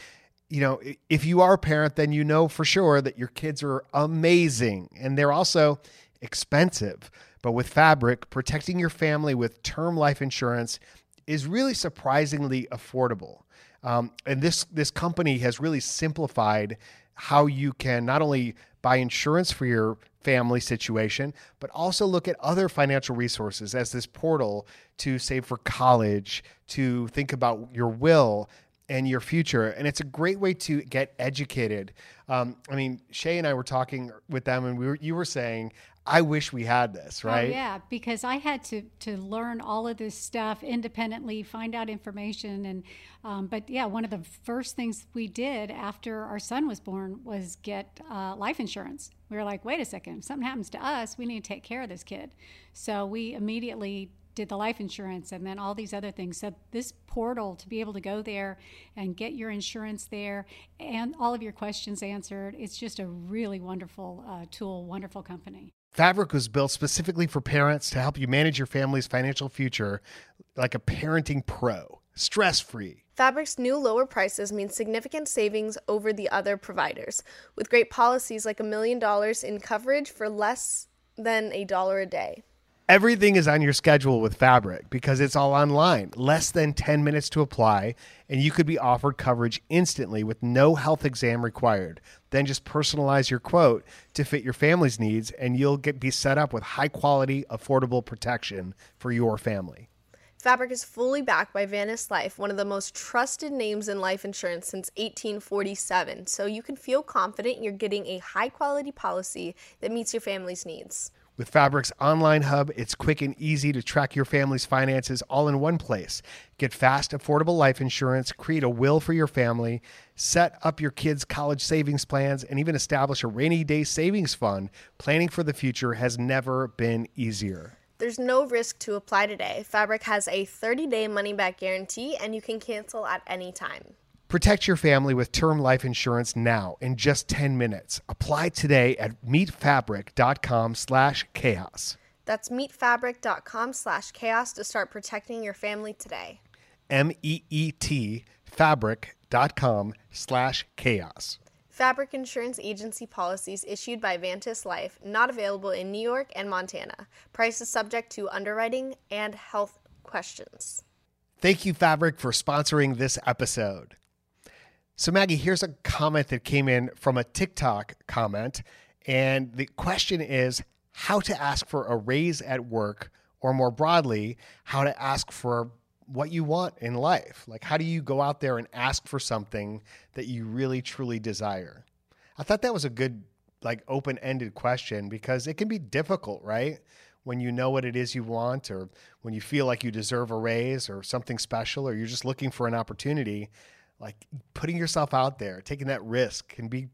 you know if you are a parent then you know for sure that your kids are amazing. And they're also expensive. But with Fabric, protecting your family with term life insurance is really surprisingly affordable. Um, and this this company has really simplified how you can not only buy insurance for your family situation, but also look at other financial resources as this portal to save for college, to think about your will and your future. And it's a great way to get educated. Um, I mean, Shay and I were talking with them, and we were, you were saying, I wish we had this, right? Oh, yeah, because I had to to learn all of this stuff independently, find out information, and um, but yeah, one of the first things we did after our son was born was get uh, life insurance. We were like, wait a second, if something happens to us, we need to take care of this kid. So we immediately did the life insurance and then all these other things. So this portal to be able to go there and get your insurance there and all of your questions answered, it's just a really wonderful uh, tool, wonderful company. Fabric was built specifically for parents to help you manage your family's financial future like a parenting pro, stress free. Fabric's new lower prices mean significant savings over the other providers, with great policies like a million dollars in coverage for less than a dollar a day. Everything is on your schedule with Fabric because it's all online, less than 10 minutes to apply, and you could be offered coverage instantly with no health exam required. Then just personalize your quote to fit your family's needs, and you'll get be set up with high quality, affordable protection for your family. Fabric is fully backed by Vantis Life, one of the most trusted names in life insurance since 1847. So you can feel confident you're getting a high quality policy that meets your family's needs. With Fabric's online hub, it's quick and easy to track your family's finances all in one place. Get fast, affordable life insurance, create a will for your family, set up your kids' college savings plans, and even establish a rainy day savings fund. Planning for the future has never been easier. There's no risk to apply today. Fabric has a 30 day money back guarantee and you can cancel at any time. Protect your family with term life insurance now in just 10 minutes. Apply today at meetfabric.com slash chaos. That's meetfabric.com slash chaos to start protecting your family today. M-E-E-T fabric.com slash chaos. Fabric Insurance Agency policies issued by Vantis Life, not available in New York and Montana. Price is subject to underwriting and health questions. Thank you, Fabric, for sponsoring this episode. So, Maggie, here's a comment that came in from a TikTok comment. And the question is how to ask for a raise at work, or more broadly, how to ask for what you want in life. Like, how do you go out there and ask for something that you really truly desire? I thought that was a good, like, open ended question because it can be difficult, right? When you know what it is you want, or when you feel like you deserve a raise or something special, or you're just looking for an opportunity like putting yourself out there, taking that risk can be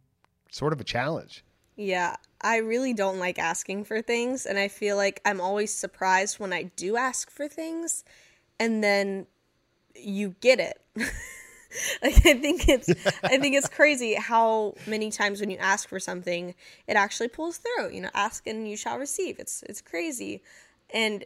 sort of a challenge. Yeah, I really don't like asking for things, and I feel like I'm always surprised when I do ask for things, and then you get it. like I think it's I think it's crazy how many times when you ask for something, it actually pulls through. You know, ask and you shall receive. It's it's crazy, and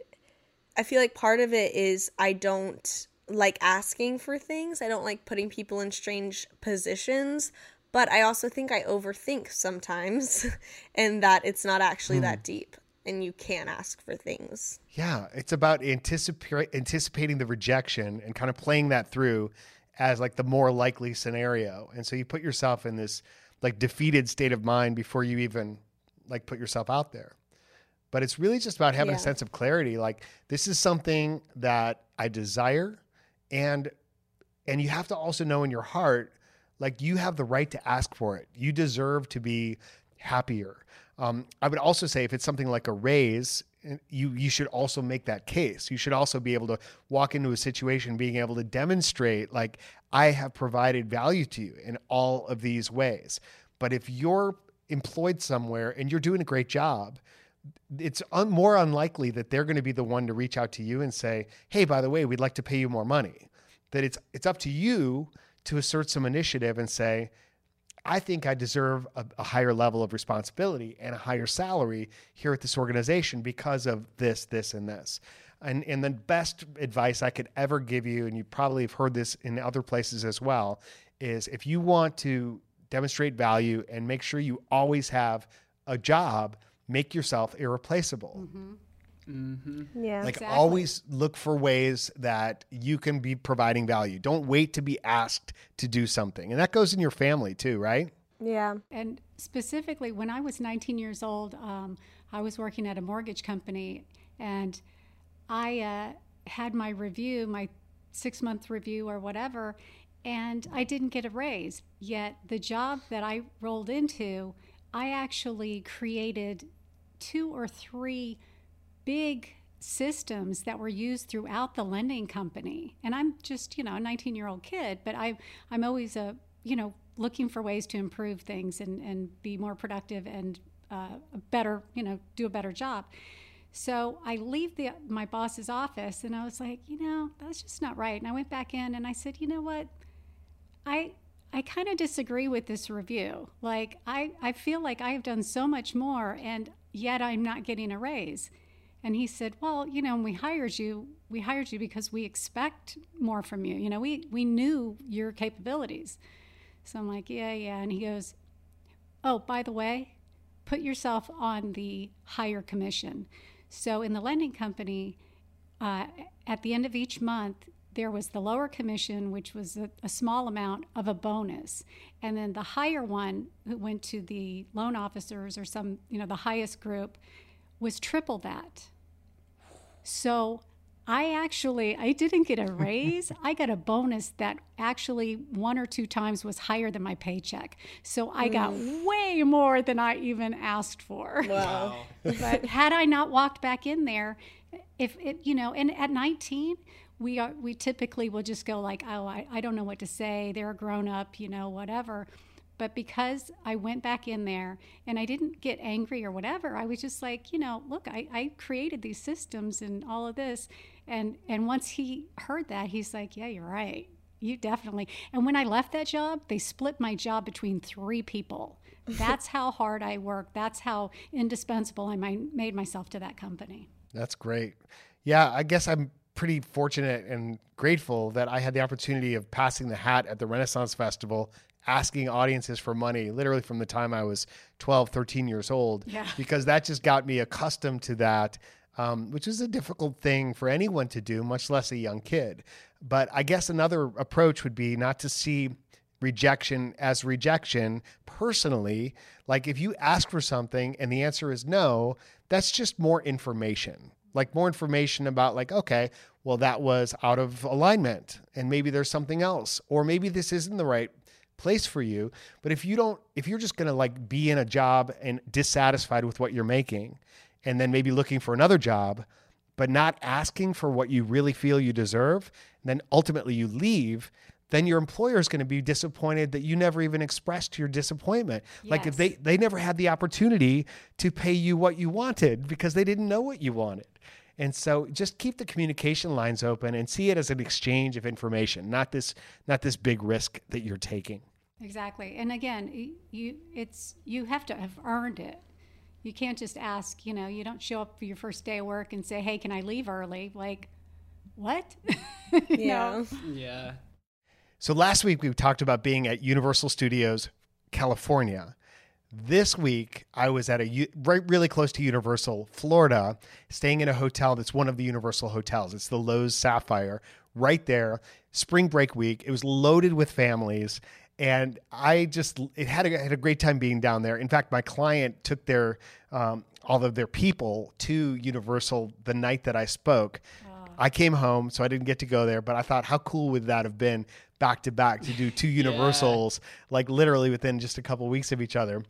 I feel like part of it is I don't like asking for things. I don't like putting people in strange positions, but I also think I overthink sometimes and that it's not actually that hmm. deep and you can ask for things. Yeah, it's about anticip- anticipating the rejection and kind of playing that through as like the more likely scenario. And so you put yourself in this like defeated state of mind before you even like put yourself out there. But it's really just about having Yeah. a sense of clarity like this is something that I desire and And you have to also know in your heart, like you have the right to ask for it. You deserve to be happier. Um, I would also say if it's something like a raise, you you should also make that case. You should also be able to walk into a situation being able to demonstrate like I have provided value to you in all of these ways. But if you're employed somewhere and you're doing a great job, it's un- more unlikely that they're going to be the one to reach out to you and say, "Hey, by the way, we'd like to pay you more money." That it's it's up to you to assert some initiative and say, I think I deserve a, a, higher level of responsibility and a higher salary here at this organization because of this, this, and this. And, and the best advice I could ever give you, and you probably have heard this in other places as well, is if you want to demonstrate value and make sure you always have a job, make yourself irreplaceable. Mm-hmm. Mm-hmm. Yeah. Like Exactly. always look for ways that you can be providing value. Don't wait to be asked to do something. And that goes in your family too, right? yeah. And specifically, when I was 19 years old, um, I was working at a mortgage company, and I uh, had my review, my six month review or whatever, and I didn't get a raise. Yet the job that I rolled into, I actually created two or three big systems that were used throughout the lending company. And I'm just, you know, a 19 year old kid, but I, I'm always a, you know, looking for ways to improve things and, and be more productive and uh, better, you know, do a better job. So I leave the my boss's office and I was like, you know, that's just not right. And I went back in and I said, you know what? I I kind of disagree with this review. Like I, I feel like I have done so much more and yet I'm not getting a raise. And he said, Well, you know, we hired you, we hired you because we expect more from you. You know, we, we knew your capabilities. So I'm like, Yeah, yeah. And he goes, Oh, by the way, put yourself on the higher commission. So in the lending company, uh, at the end of each month, there was the lower commission, which was a, a, small amount of a bonus, and then the higher one, who went to the loan officers or some, you know, the highest group, was triple that. So I actually I didn't get a raise. I got a bonus that actually one or two times was higher than my paycheck. So I got way more than I even asked for. Wow. but had I not walked back in there, if it you know, and at 19 we are we typically will just go like, oh, I, I don't know what to say. They're a grown up, you know, whatever. But because I went back in there and I didn't get angry or whatever, I was just like, you know, look, I, I created these systems and all of this. And and once he heard that, he's like, yeah, you're right. You definitely. And when I left that job, they split my job between three people. That's how hard I worked. That's how indispensable I made myself to that company. That's great. Yeah, I guess I'm pretty fortunate and grateful that I had the opportunity of passing the hat at the Renaissance Festival, asking audiences for money literally from the time I was 12, 13 years old, Yeah. because that just got me accustomed to that, um, which is a difficult thing for anyone to do, much less a young kid. But I guess another approach would be not to see rejection as rejection personally. Like if you ask for something and the answer is no, that's just more information like more information about like okay well that was out of alignment and maybe there's something else or maybe this isn't the right place for you. But if you don't if you're just going to like be in a job and dissatisfied with what you're making and then maybe looking for another job but not asking for what you really feel you deserve and then ultimately you leave then your employer is going to be disappointed that you never even expressed your disappointment. Like if they they never had the opportunity to pay you what you wanted because they didn't know what you wanted. And so just keep the communication lines open and see it as an exchange of information, not this not this big risk that you're taking. Exactly. And again, you it's you have to have earned it. You can't just ask, you know, you don't show up for your first day of work and say, "Hey, can I leave early?" Like, what? Yeah. know? Yeah. So last week we talked about being at Universal Studios California. This week I was at a right really close to Universal, Florida, staying in a hotel that's one of the Universal hotels. It's the Loews Sapphire right there. Spring break week. It was loaded with families and I just it had a, had a great time being down there. In fact, my client took their um, all of their people to Universal the night that I spoke. I came home, so I didn't get to go there. But I thought, how cool would that have been back to back to do two Universals, like literally within just a couple weeks of each other.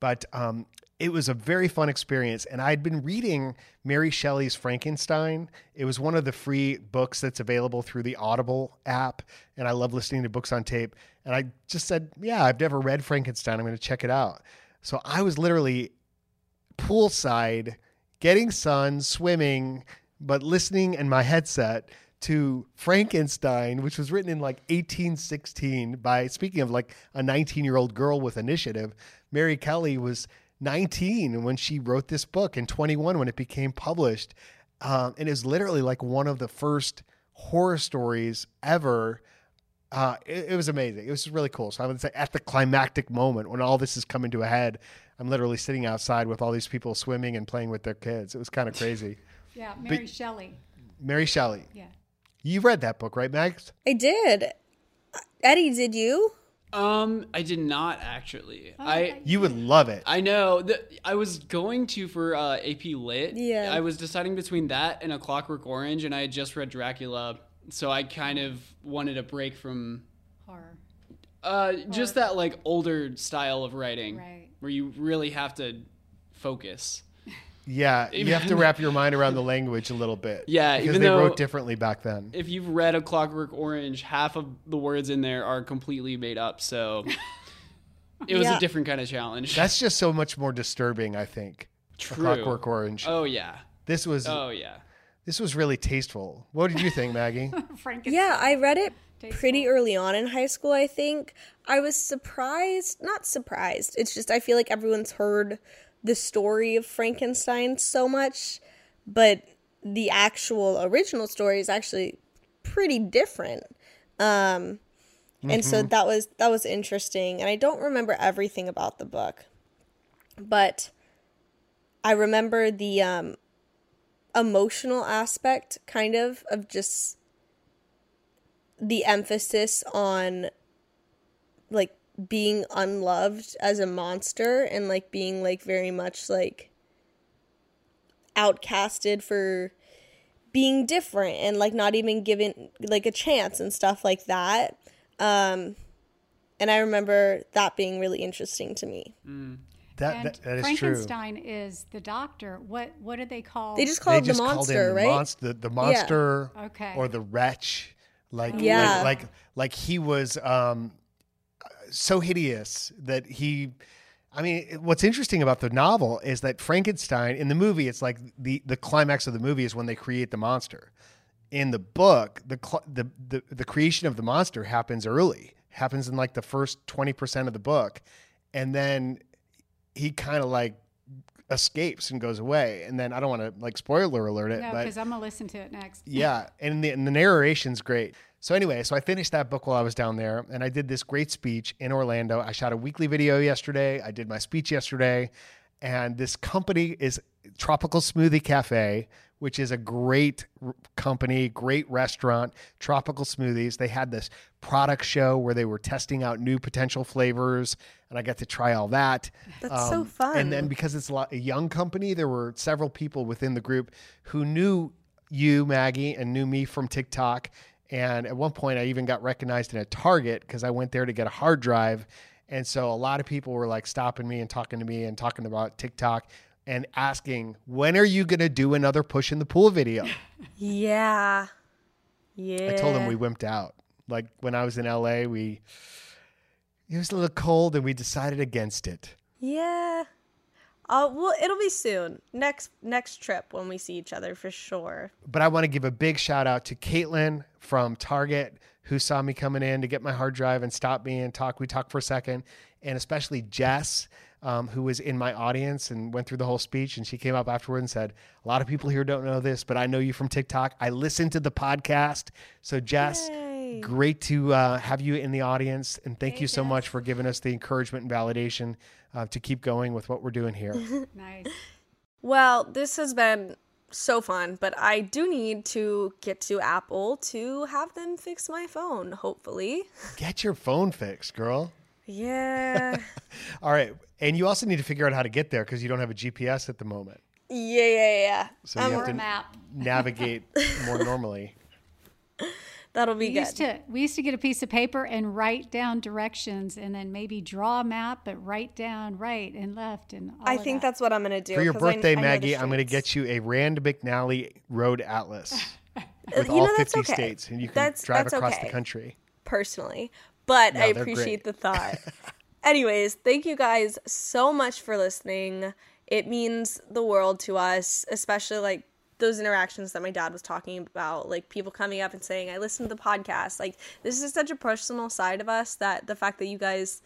But um, it was a very fun experience. And I'd been reading Mary Shelley's Frankenstein. It was one of the free books that's available through the Audible app. And I love listening to books on tape. And I just said, yeah, I've never read Frankenstein. I'm going to check it out. So I was literally poolside, getting sun, swimming, but listening in my headset to Frankenstein, which was written in like 1816 by, speaking of like a 19 year old girl with initiative, Mary Kelly was 19 when she wrote this book and 21 when it became published. Um, and is literally like one of the first horror stories ever. Uh, it, it was amazing. It was really cool. So I would say at the climactic moment when all this is coming to a head, I'm literally sitting outside with all these people swimming and playing with their kids. It was kind of crazy. Yeah, Mary Shelley. Mary Shelley. Yeah. You read that book, right, Mags? I did. Eddie, did you? Um, I did not actually. I You would love it. I know that I was going to for uh, AP Lit. Yeah. I was deciding between that and A Clockwork Orange, and I had just read Dracula, so I kind of wanted a break from Horror. uh, just that like older style of writing, Right. where you really have to focus. Yeah, you have to wrap your mind around the language a little bit. Yeah, because even they though- wrote differently back then. If you've read A Clockwork Orange, half of the words in there are completely made up, so it was Yeah. a different kind of challenge. That's just so much more disturbing. I think. A True. Clockwork Orange. Oh yeah. This was Oh yeah. this was really tasteful. What did you think, Maggie? Frankenstein. Yeah, I read it Tasteful. pretty early on in high school, I think. I was surprised, not surprised. It's just I feel like everyone's heard the story of Frankenstein so much, but the actual original story is actually pretty different. Um and so that was that was interesting and I don't remember everything about the book. But I remember the um emotional aspect kind of of just the emphasis on like being unloved as a monster and like being like very much like outcasted for being different and like not even given like a chance and stuff like that um and i remember that being really interesting to me That And that, that is true. Frankenstein is the doctor. What what do they call? they just call They it the just called monster him right the monster, the, the monster, Okay. or the wretch. Like, Yeah. like, like, like he was um, so hideous that he. I mean, what's interesting about the novel is that Frankenstein in the movie, it's like the the climax of the movie is when they create the monster. In the book, the the the, the creation of the monster happens early, happens in like the first twenty percent of the book, and then he kind of like escapes and goes away. And then I don't want to like spoiler alert it, no, because I'm gonna listen to it next. yeah, and the, and the narration's great. So anyway, so I finished that book while I was down there, and I did this great speech in Orlando. I shot a weekly video yesterday. I did my speech yesterday, and this company is Tropical Smoothie Cafe, which is a great company, great restaurant, tropical smoothies. They had this product show where they were testing out new potential flavors, and I got to try all that. That's um, so fun. And then because it's a, lot, a young company, there were several people within the group who knew you, Maggie, and knew me from TikTok. And at one point, I even got recognized in a Target because I went there to get a hard drive. And so a lot of people were like stopping me and talking to me and talking about TikTok and asking, when are you going to do another push in the pool video? yeah yeah I told them we wimped out. Like when I was in LA, we, it was a little cold and we decided against it. yeah uh, well it'll be soon next next trip when we see each other for sure but I want to give a big shout out to Katelyn from Target who saw me coming in to get my hard drive and stop me and talk. We talked for a second, and especially Jess, um, who was in my audience and went through the whole speech. And she came up afterward and said, "A lot of people here don't know this, but I know you from TikTok. I listened to the podcast. So Jess." Yay. Great to uh, have you in the audience, and thank Hey, you so Jess. much for giving us the encouragement and validation uh, to keep going with what we're doing here. Nice. Well, this has been so fun, but I do need to get to Apple to have them fix my phone, hopefully. Get your phone fixed, girl. Yeah. All right. And you also need to figure out how to get there because you don't have a GPS at the moment. Yeah, yeah, yeah. So you Um, have Or a to map. navigate more normally. That'll be We good. used to we used to get a piece of paper and write down directions and then maybe draw a map but write down right and left and all I think that. that's what I'm gonna do. For your birthday, I Maggie, I'm going to get you a Rand McNally Road Atlas with You all know, 50 okay. states, and you can That's- drive that's across okay. the country. personally, but No, I appreciate great. the thought. Anyways, thank you guys so much for listening. It means the world to us, especially like those interactions that my dad was talking about, like people coming up and saying, I listened to the podcast. Like, this is such a personal side of us that the fact that you guys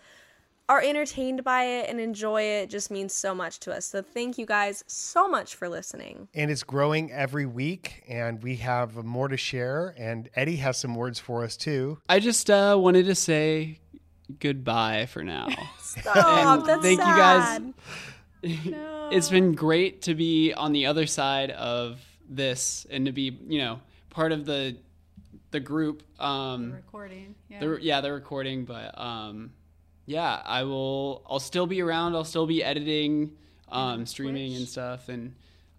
are entertained by it and enjoy it just means so much to us. So, thank you guys so much for listening. And it's growing every week, and we have more to share. And Eddie has some words for us too. I just uh, wanted to say goodbye for now. Stop. That's thank you guys. sad. it's been great to be on the other side of this and to be, you know, part of the the group. Um, recording. Yeah. the, yeah, the recording, but um, yeah, I will. I'll still be around. I'll still be editing, um, streaming and stuff, and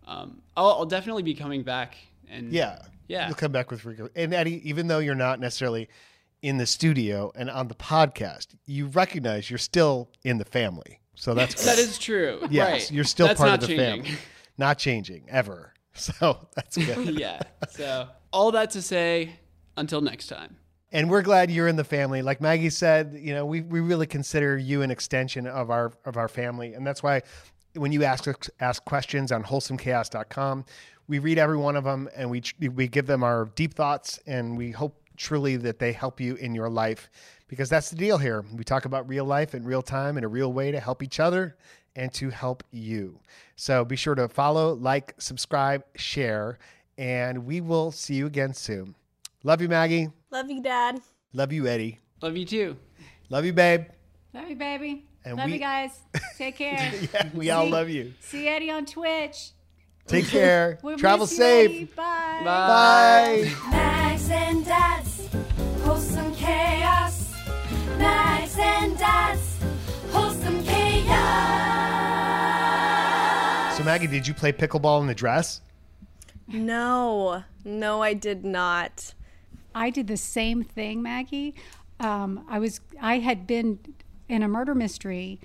um, I'll, I'll definitely be coming back. And Yeah. Yeah. You'll come back with regular. And Eddie, even though you're not necessarily in the studio and on the podcast, you recognize you're still in the family. So that's that is true. yes, right. you're still That's part not of the changing. family. Not changing ever. So that's good. yeah. So all that to say, until next time. and we're glad you're in the family. Like Maggie said, you know, we, we really consider you an extension of our of our family, and that's why when you ask us- ask questions on wholesomechaos.com, we read every one of them and we we give them our deep thoughts, and we hope truly that they help you in your life because that's the deal here. We talk about real life in real time in a real way to help each other and to help you. So be sure to follow, like, subscribe, share, and we will see you again soon. Love you, Maggie. Love you, Dad. Love you, Eddie. Love you too. Love you, babe. Love you, baby. And Love we- you guys. Take care. Yeah, we all love you. See Eddie on Twitch. Take care. We'll Travel miss you, safe. Eddie. Bye. Bye. Mags and Dad's wholesome chaos. Mags and Dad's Maggie, did you play pickleball in the dress? No, no, I did not. I did the same thing, Maggie. Um, I was I had been in a murder mystery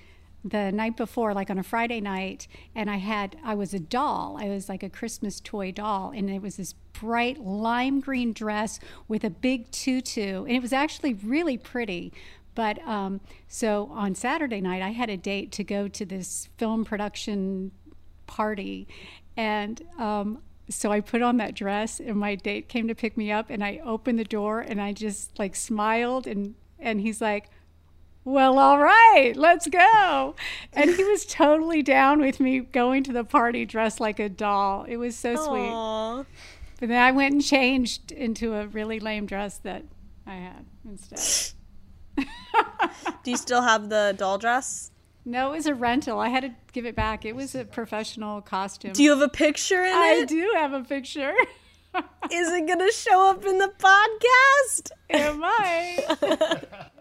the night before, like on a Friday night, and I had I was a doll. I was like a Christmas toy doll, and it was this bright lime green dress with a big tutu, and it was actually really pretty. But um, so on Saturday night, I had a date to go to this film production party. And um, so i put on that dress and my date came to pick me up and i opened the door and i just like smiled and and he's like well all right let's go. And he was totally down with me going to the party dressed like a doll. It was so sweet. But then i went and changed into a really lame dress that i had instead. Do you still have the doll dress? No it was a rental i had to give it back it was a professional costume Do you have a picture in I it? I do have a picture. Is it gonna show up in the podcast? Am I?